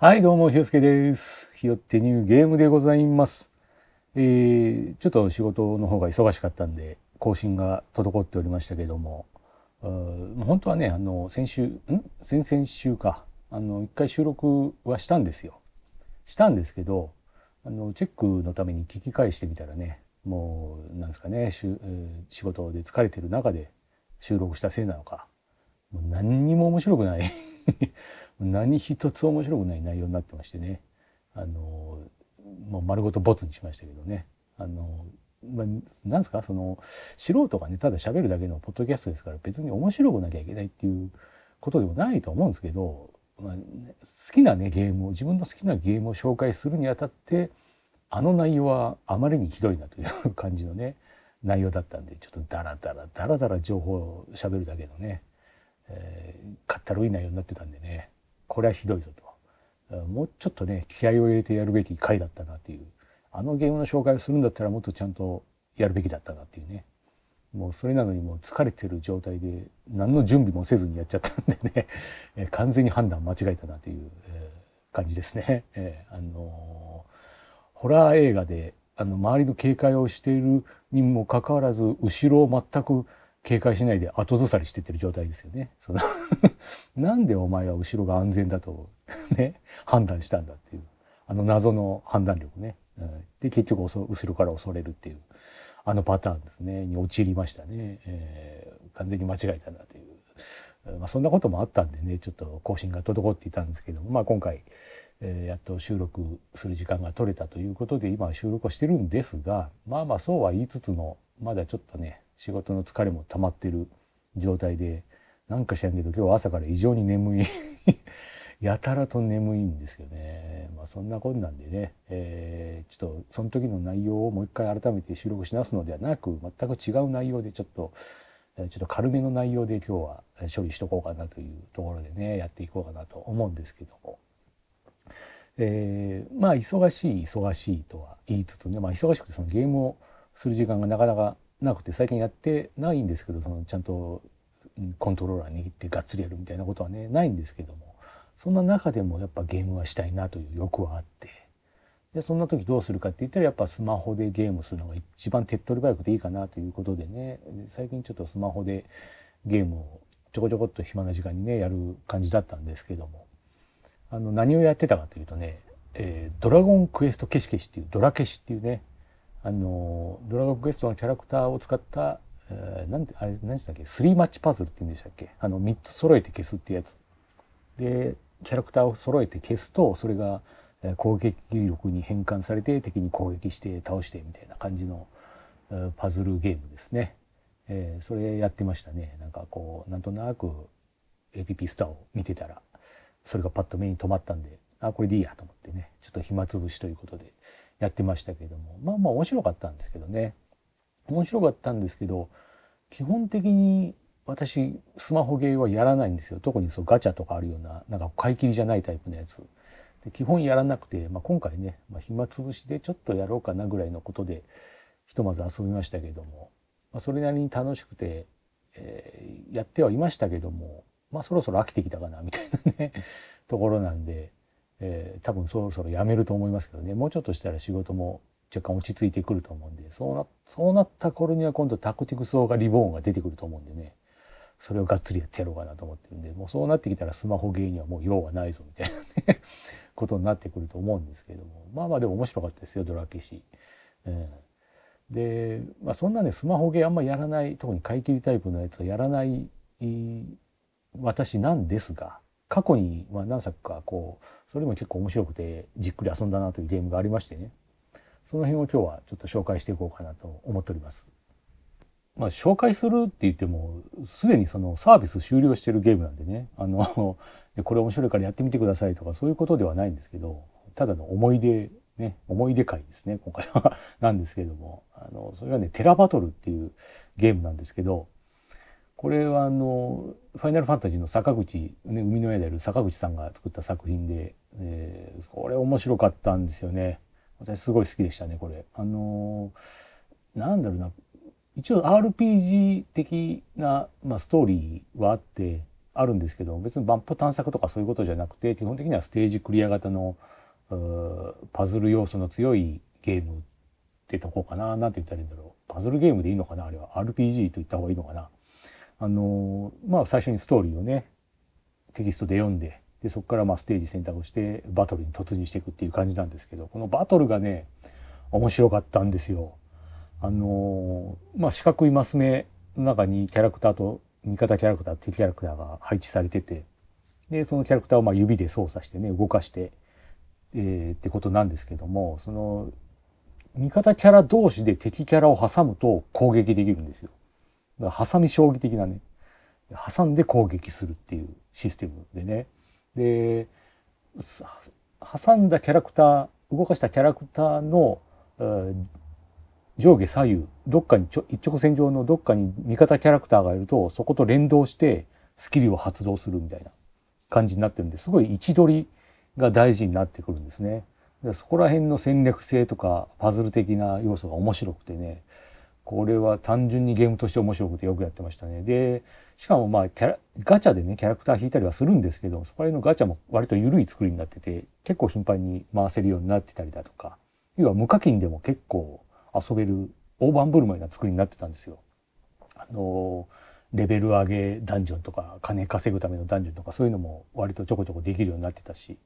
はい、どうも、ひよすけです。ひよってニューゲームでございます。えー、ちょっと仕事の方が忙しかったんで、更新が滞っておりましたけども、う本当はね、あの、先週、ん？先々週か、あの、一回収録はしたんですよ。したんですけど、あの、チェックのために聞き返してみたらね、もう、なんですかね、しゅ仕事で疲れてる中で収録したせいなのか、もう何にも面白くない何一つ面白くない内容になってましてね。あのもう丸ごとボツにしましたけどね。あの、まあ、なんですか？その素人がねただ喋るだけのポッドキャストですから別に面白くなきゃいけないっていうことでもないと思うんですけど、まあ好きなねゲームを自分の好きなゲームを紹介するにあたってあの内容はあまりにひどいなという感じのね内容だったんでちょっとダラダラダラダラ情報を喋るだけのねえーかったるい内容になってたんでね。これはひどいぞと。もうちょっとね気合を入れてやるべき回だったなっていう。あのゲームの紹介をするんだったらもっとちゃんとやるべきだったなっていうね。もうそれなのにもう疲れてる状態で何の準備もせずにやっちゃったんでね、完全に判断間違えたなという、感じですね。えーあのホラー映画であの周りの警戒をしているにもかかわらず後ろを全く警戒しないで後ずさりしてってる状態ですよね。その なんでお前は後ろが安全だとね 判断したんだっていうあの謎の判断力ね。うんで結局後ろから恐れるっていうあのパターンですねに陥りましたね。えー完全に間違えたなという。まあ、そんなこともあったんでねちょっと更新が滞っていたんですけども、まあ、今回、えーやっと収録する時間が取れたということで今収録をしてるんですがまあまあそうは言いつつもまだちょっとね仕事の疲れも溜まってる状態でなんか知らんけど今日は朝から異常に眠い やたらと眠いんですよね。まあそんなこんなんでね、えーちょっとその時の内容をもう一回改めて収録し直すのではなく全く違う内容でちょっとちょっと軽めの内容で今日は処理しとこうかなというところでねやっていこうかなと思うんですけども。えーまあ忙しい忙しいとは言いつつね、まあ、忙しくてそのゲームをする時間がなかなかなくて最近やってないんですけどそのちゃんとコントローラー握ってがっつりやるみたいなことはねないんですけどもそんな中でもやっぱゲームはしたいなという欲はあってでそんな時どうするかって言ったらやっぱスマホでゲームするのが一番手っ取り早くていいかなということでね最近ちょっとスマホでゲームをちょこちょこっと暇な時間にねやる感じだったんですけどもあの何をやってたかというとね、えードラゴンクエストケシケシっていうドラケシっていうねあのドラゴンクエストのキャラクターを使った、えーなんてあれ何でしたっけ？スリーマッチパズルっていうんでしたっけ？あの3つ揃えて消すってやつ。でキャラクターを揃えて消すとそれが攻撃力に変換されて敵に攻撃して倒してみたいな感じのパズルゲームですね、えーそれやってましたね。なんかこうなんとなく APP スターを見てたらそれがパッと目に留まったんであこれでいいやと思ってね。ちょっと暇つぶしということで。やってましたけども。まあまあ面白かったんですけどね。面白かったんですけど基本的に私スマホゲーはやらないんですよ。特にそうガチャとかあるようななんか買い切りじゃないタイプのやつ。で基本やらなくて、まあ、今回ね、まあ、暇つぶしでちょっとやろうかなぐらいのことでひとまず遊びましたけども、まあ、それなりに楽しくて、えーやってはいましたけども、まあ、そろそろ飽きてきたかなみたいなねところなんで、えー多分そろそろやめると思いますけどね。もうちょっとしたら仕事も若干落ち着いてくると思うんでそうなそうなった頃には今度タクティクスオーガリボーンが出てくると思うんでね。それをがっつりやってやろうかなと思ってるんでもうそうなってきたらスマホゲーにはもう用はないぞみたいなねことになってくると思うんですけれども。まあまあでも面白かったですよドラケシ。えー。で、まあ、そんなねスマホゲーあんまやらない特に買い切りタイプのやつはやらない私なんですが過去には何作かこうそれでも結構面白くてじっくり遊んだなというゲームがありましてね。その辺を今日はちょっと紹介していこうかなと思っております。まあ、紹介するって言ってもすでにそのサービス終了してるゲームなんでね。あの これ面白いからやってみてくださいとかそういうことではないんですけどただの思い出ね思い出会ですね今回は。なんですけれども。あのそれはねテラバトルっていうゲームなんですけどこれはあのファイナルファンタジーの坂口、ね、生みの親である坂口さんが作った作品で、えーこれ面白かったんですよね。私すごい好きでしたねこれ。あのなんだろうな。一応 RPG 的な、まあ、ストーリーはあってあるんですけど別にマップ探索とかそういうことじゃなくて基本的にはステージクリア型のパズル要素の強いゲームってとこかな。なんて言ったらいいんだろう。パズルゲームでいいのかな？あれは RPG と言った方がいいのかな？あのまあ最初にストーリーをねテキストで読んででそこからまあステージ選択をしてバトルに突入していくっていう感じなんですけどこのバトルがね面白かったんですよ。あのまあ四角いマス目の中にキャラクターと味方キャラクター敵キャラクターが配置されててでそのキャラクターをまあ指で操作してね動かして、えー、ってことなんですけどもその味方キャラ同士で敵キャラを挟むと攻撃できるんですよ。だからハサミ将棋的なね挟んで攻撃するっていうシステムでねで挟んだキャラクター動かしたキャラクターの上下左右どっかに一直線上のどっかに味方キャラクターがいるとそこと連動してスキルを発動するみたいな感じになってるんですごい位置取りが大事になってくるんですね。そこら辺の戦略性とかパズル的な要素が面白くてねこれは単純にゲームとして面白くてよくやってましたね。でしかもまあキャラガチャでねキャラクター引いたりはするんですけどそこら辺のガチャも割と緩い作りになってて結構頻繁に回せるようになってたりだとか要は無課金でも結構遊べる大盤振る舞いな作りになってたんですよ。あのレベル上げダンジョンとか金稼ぐためのダンジョンとかそういうのも割とちょこちょこできるようになってたし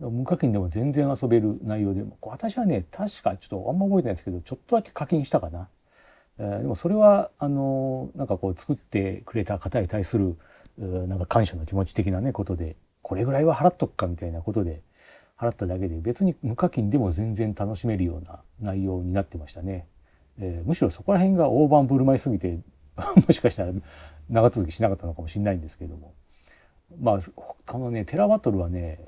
無課金でも全然遊べる内容でも私はね確かちょっとあんま覚えてないですけどちょっとだけ課金したかな。えー、でもそれはあのなんかこう作ってくれた方に対するなんか感謝の気持ち的なねことでこれぐらいは払っとくかみたいなことで払っただけで別に無課金でも全然楽しめるような内容になってましたね。えー、むしろそこら辺が大盤振る舞いすぎて もしかしたら長続きしなかったのかもしれないんですけれどもまあこのねテラバトルはね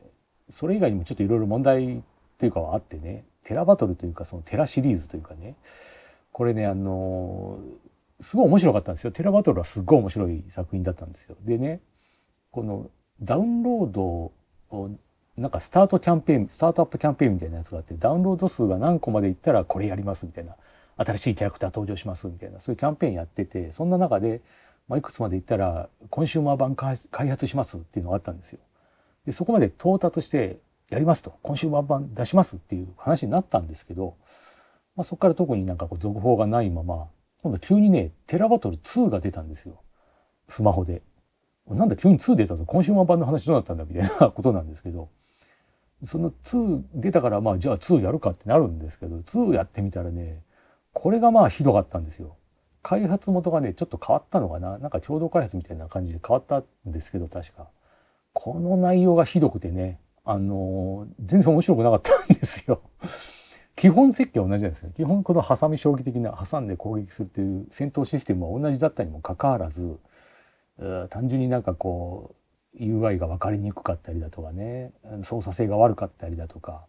それ以外にもちょっといろいろ問題というかはあってねテラバトルというかそのテラシリーズというかねこれねあのすごい面白かったんですよ。テラバトルはすごい面白い作品だったんですよ。でねこのダウンロードをなんかスタートキャンペーンスタートアップキャンペーンみたいなやつがあってダウンロード数が何個までいったらこれやりますみたいな新しいキャラクター登場しますみたいなそういうキャンペーンやっててそんな中で、まあ、いくつまでいったらコンシューマー版開発しますっていうのがあったんですよ。でそこまで到達してやりますとコンシューマー版出しますっていう話になったんですけどまあ、そこから特になんかこう続報がないまま今度急にねテラバトル2が出たんですよスマホで。なんだ急に2出たぞコンシューマ版の話どうなったんだみたいなことなんですけどその2出たからまあじゃあ2やるかってなるんですけど2やってみたらねこれがまあひどかったんですよ。開発元がねちょっと変わったのかななんか共同開発みたいな感じで変わったんですけど確かこの内容がひどくてねあの全然面白くなかったんですよ。基本設計は同じなんですよ。基本このハサミ将棋的な挟んで攻撃するという戦闘システムは同じだったにもかかわらず単純になんかこう UI が分かりにくかったりだとかね。操作性が悪かったりだとか。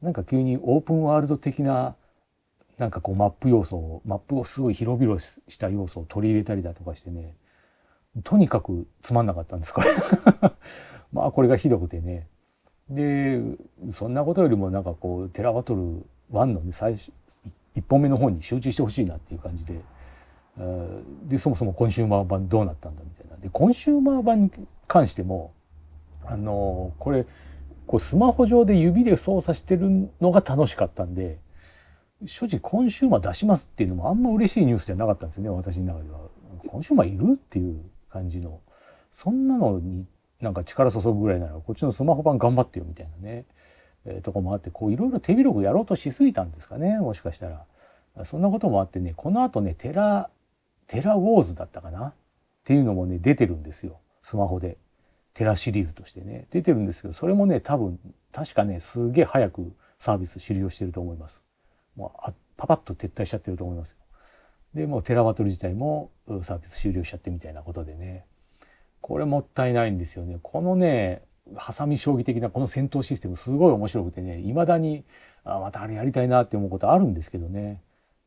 なんか急にオープンワールド的ななんかこうマップ要素をマップをすごい広々した要素を取り入れたりだとかしてね。とにかくつまんなかったんですこれ。まあこれがひどくてね。でそんなことよりもなんかこうテラバトル1の、ね、最初1本目の方に集中してほしいなっていう感じで。でそもそもコンシューマー版どうなったんだみたいな。でコンシューマー版に関してもあのこれこうスマホ上で指で操作してるのが楽しかったんで正直コンシューマー出しますっていうのもあんま嬉しいニュースじゃなかったんですよね私の中では。コンシューマーいるっていう感じの。そんなのになんか力注ぐぐらいならこっちのスマホ版頑張ってよみたいなね、えー、とこもあってこういろいろ手広くやろうとしすぎたんですかねもしかしたら。そんなこともあってねこのあとねテラテラウォーズだったかなっていうのもね出てるんですよスマホで。テラシリーズとしてね出てるんですけどそれもね多分確かねすげえ早くサービス終了してると思います。もうパパッと撤退しちゃってると思いますよ。でもうテラバトル自体もサービス終了しちゃってみたいなことでねこれもったいないんですよね。このね、ハサミ将棋的なこの戦闘システムすごい面白くてね、未だに、あまたあれやりたいなって思うことあるんですけどね、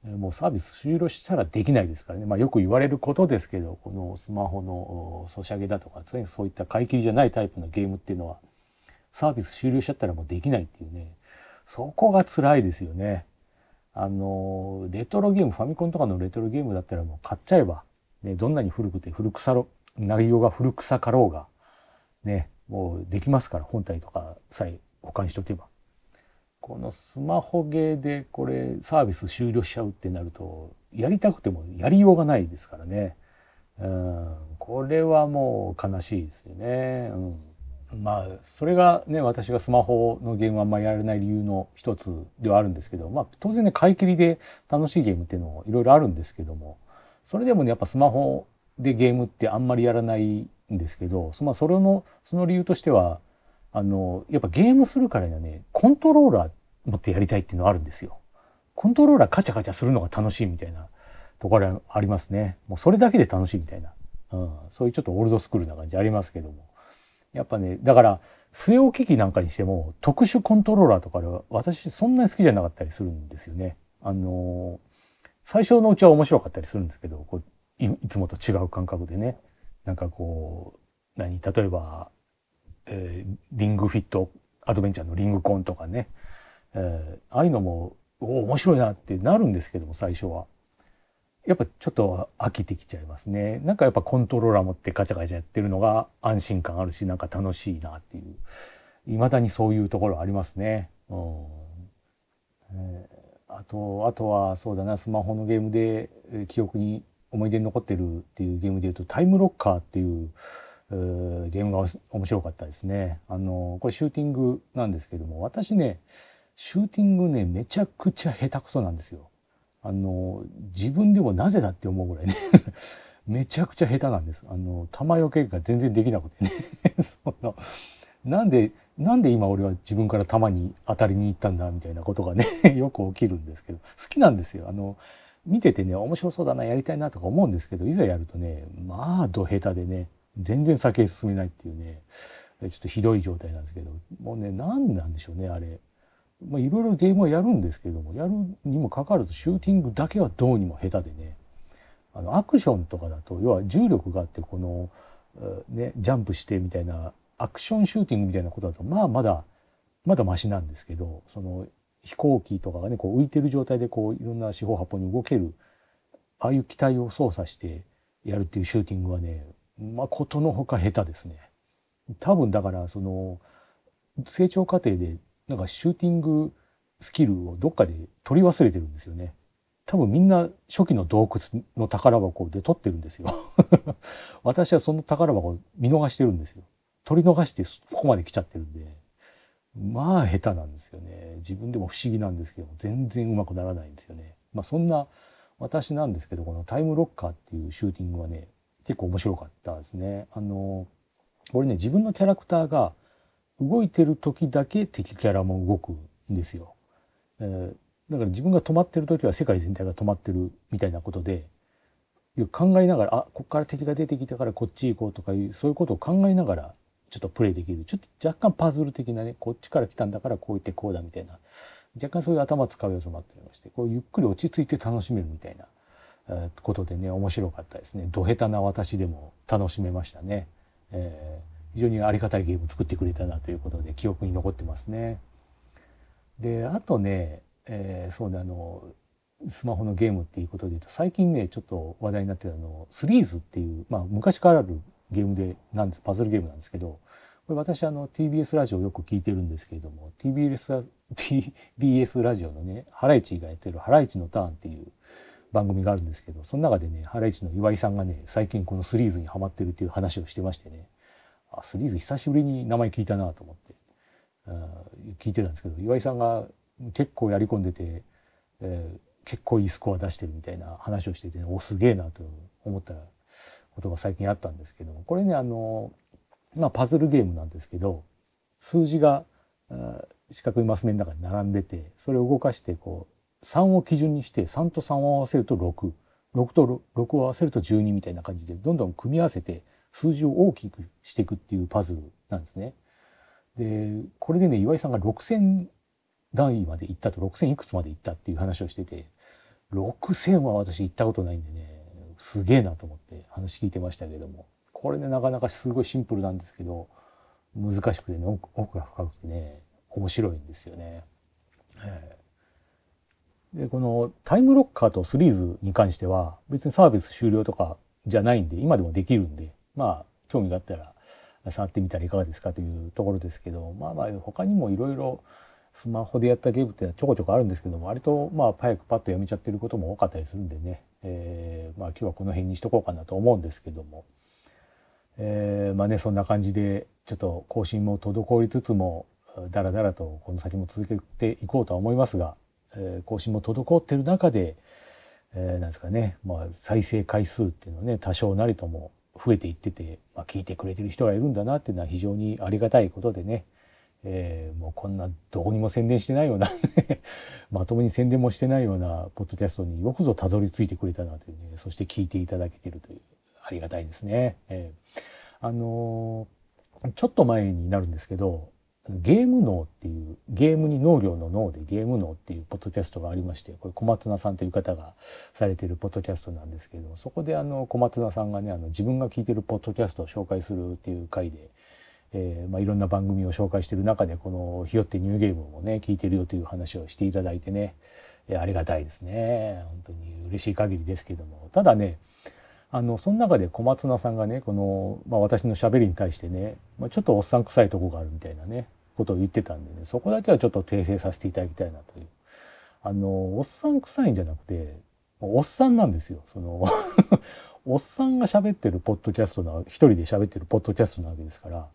もうサービス終了したらできないですからね。まあよく言われることですけど、このスマホのソシャゲだとか、常にそういった買い切りじゃないタイプのゲームっていうのは、サービス終了しちゃったらもうできないっていうね、そこが辛いですよね。あの、レトロゲーム、ファミコンとかのレトロゲームだったらもう買っちゃえば、ね、どんなに古くて古臭ろ内容が古臭かろうがねもうできますから本体とかさえ保管しておけば。このスマホゲーでこれサービス終了しちゃうってなるとやりたくてもやりようがないですからね。うんこれはもう悲しいですよね。うん。まあそれがね私がスマホのゲームあんまりやられない理由の一つではあるんですけどまあ当然ね買い切りで楽しいゲームっていうのもいろいろあるんですけどもそれでもねやっぱスマホでゲームってあんまりやらないんですけどまあそれのその理由としてはあのやっぱゲームするからにはねコントローラー持ってやりたいっていうのはあるんですよ。コントローラーカチャカチャするのが楽しいみたいなところありますね。もうそれだけで楽しいみたいな、うん、そういうちょっとオールドスクールな感じありますけども。やっぱね、だから、据え置き機なんかにしても、特殊コントローラーとかでは、私そんなに好きじゃなかったりするんですよね。あの最初のうちは面白かったりするんですけど、こういつもと違う感覚でね。なんかこう、何、例えば、えー、リングフィットアドベンチャーのリングコンとかね、えー、ああいうのも、お面白いなってなるんですけども、最初は。やっぱちょっと飽きてきちゃいますね。なんかやっぱコントローラー持ってガチャガチャやってるのが安心感あるし、なんか楽しいなっていう。未だにそういうところありますね。うんえー、あと、あとはそうだな、スマホのゲームで記憶に思い出に残ってるっていうゲームで言うと、タイムロッカーっていうゲームが面白かったですね。あの、これシューティングなんですけども、私ね、シューティングね、めちゃくちゃ下手くそなんですよ。あの自分でもなぜだって思うぐらいね めちゃくちゃ下手なんです。あの玉よけが全然できなくてね そのなんでなんで今俺は自分から玉に当たりに行ったんだみたいなことがねよく起きるんですけど好きなんですよ。あの見ててね面白そうだなやりたいなとか思うんですけどいざやるとねまあど下手でね全然先へ進めないっていうねちょっとひどい状態なんですけどもうね何なんでしょうねあれ。まあ、いろいろゲームはやるんですけどもやるにもかかわらずシューティングだけはどうにも下手でねあのアクションとかだと要は重力があってこの、ね、ジャンプしてみたいなアクションシューティングみたいなことだとまあまだまだマシなんですけどその飛行機とかがねこう浮いてる状態でこういろんな四方八方に動けるああいう機体を操作してやるっていうシューティングはねまことのほか下手ですね。多分だからその成長過程でなんかシューティングスキルをどっかで取り忘れてるんですよね。多分みんな初期の洞窟の宝箱で取ってるんですよ。私はその宝箱を見逃してるんですよ。取り逃してここまで来ちゃってるんで。まあ下手なんですよね。自分でも不思議なんですけど全然うまくならないんですよね。まあそんな私なんですけどこのタイムロッカーっていうシューティングはね結構面白かったですね。あの俺ね自分のキャラクターが動いてる時だけ敵キャラも動くんですよ。えー、だから自分が止まってる時は世界全体が止まってるみたいなことで考えながらあこっから敵が出てきたからこっち行こうとかいうそういうことを考えながらちょっとプレイできるちょっと若干パズル的なねこっちから来たんだからこう言ってこうだみたいな若干そういう頭使う要素もあったりましてこうゆっくり落ち着いて楽しめるみたいなことでね面白かったですね。ど下手な私でも楽しめましたね。えー非常にありがたいゲームを作ってくれたなということで記憶に残ってますね。であとね、えー、そうねあのスマホのゲームっていうことで言うと最近ねちょっと話題になってるあのスリーズっていう、まあ、昔からあるゲームでなんですパズルゲームなんですけどこれ私あの TBS ラジオよく聞いてるんですけれども TBS, TBS ラジオのねハライチがやってる「ハライチのターン」っていう番組があるんですけどその中でねハライチの岩井さんがね最近このスリーズにはまってるっていう話をしてましてねあスリーズ久しぶりに名前聞いたなと思って聞いてたんですけど岩井さんが結構やり込んでて、えー、結構いいスコア出してるみたいな話をしてて、ね、おすげえなと思ったらことが最近あったんですけどこれねあのまあパズルゲームなんですけど数字が四角いマス目の中に並んでてそれを動かしてこう3を基準にして3と3を合わせると66と6を合わせると12みたいな感じでどんどん組み合わせて数字を大きくしていくっていうパズルなんですね。でこれでね岩井さんが6,000段位まで行ったと6,000いくつまで行ったっていう話をしてて6,000は私行ったことないんでねすげえなと思って話聞いてましたけどもこれねなかなかすごいシンプルなんですけど難しくてね奥が深くてね面白いんですよね。でこのタイムロッカーとスリーズに関しては別にサービス終了とかじゃないんで今でもできるんでまあ興味があったら触ってみたらいかがですかというところですけどまあまあ他にもいろいろスマホでやったゲームっていうのはちょこちょこあるんですけども割とまあ早くパッとやめちゃってることも多かったりするんでね、えー、まあ今日はこの辺にしとこうかなと思うんですけども、えー、まあねそんな感じでちょっと更新も滞りつつもだらだらとこの先も続けていこうとは思いますが、えー、更新も滞ってる中で、えー、なんですかね、まあ、再生回数っていうのはね多少なりとも増えていってて、まあ、聞いてくれてる人がいるんだなっていうのは非常にありがたいことでね、えー、もうこんなどこにも宣伝してないような まともに宣伝もしてないようなポッドキャストによくぞたどり着いてくれたなというねそして聞いていただけてるというありがたいですね。えー、あのー、ちょっと前になるんですけどゲーム脳っていうゲームに農業の脳でゲーム脳っていうポッドキャストがありましてこれ小松菜さんという方がされてるポッドキャストなんですけどそこであの小松菜さんがねあの自分が聞いてるポッドキャストを紹介するっていう回でえー、まあ、いろんな番組を紹介してる中でこの「ひよってニューゲーム」もね聞いてるよという話をしていただいてね、えー、ありがたいですね。本当に嬉しい限りですけども。ただねあのその中で小松菜さんがねこの、まあ、私のしゃべりに対してね、まあ、ちょっとおっさん臭いとこがあるみたいなねことを言ってたんでねそこだけはちょっと訂正させていただきたいなという。あのおっさん臭いんじゃなくておっさんなんですよ。その おっさんが喋ってるポッドキャストな一人で喋ってるポッドキャストなわけですから。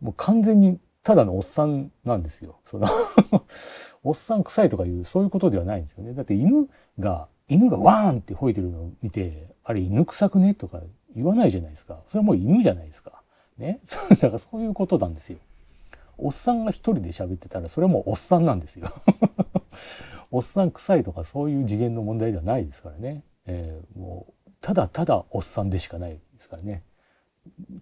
もう完全にただのおっさんなんですよ。その おっさん臭いとかいうそういうことではないんですよね。だって犬が犬がワーンって吠えてるのを見てあれ犬臭くねとか言わないじゃないですか。それはもう犬じゃないですか。ね？だからそういうことなんですよ。おっさんが一人で喋ってたらそれはもうおっさんなんですよ。おっさん臭いとかそういう次元の問題ではないですからね。えー、もうただただおっさんでしかないですからね。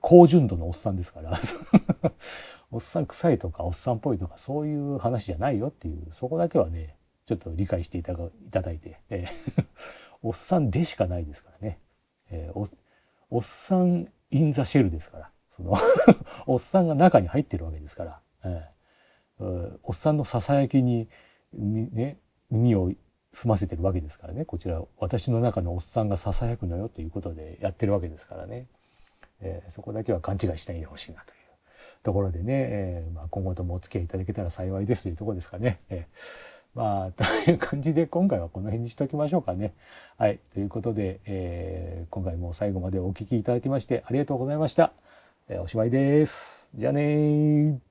高純度のおっさんですから。おっさん臭いとかおっさんっぽいとかそういう話じゃないよっていう。そこだけはねちょっと理解していただいて、えー、おっさんでしかないですからね、えー、おっさんインザシェルですから。その おっさんが中に入ってるわけですから、えー、おっさんのささやきにね耳を済ませてるわけですからね。こちら私の中のおっさんがささやくのよということでやってるわけですからね。えー、そこだけは勘違いしないでほしいなというところでね、えーまあ、今後ともお付き合いいただけたら幸いですというところですかね。えー、まあという感じで今回はこの辺にしておきましょうかね。はい。ということで、え、今回も最後までお聴きいただきましてありがとうございました。え、おしまいです。じゃあね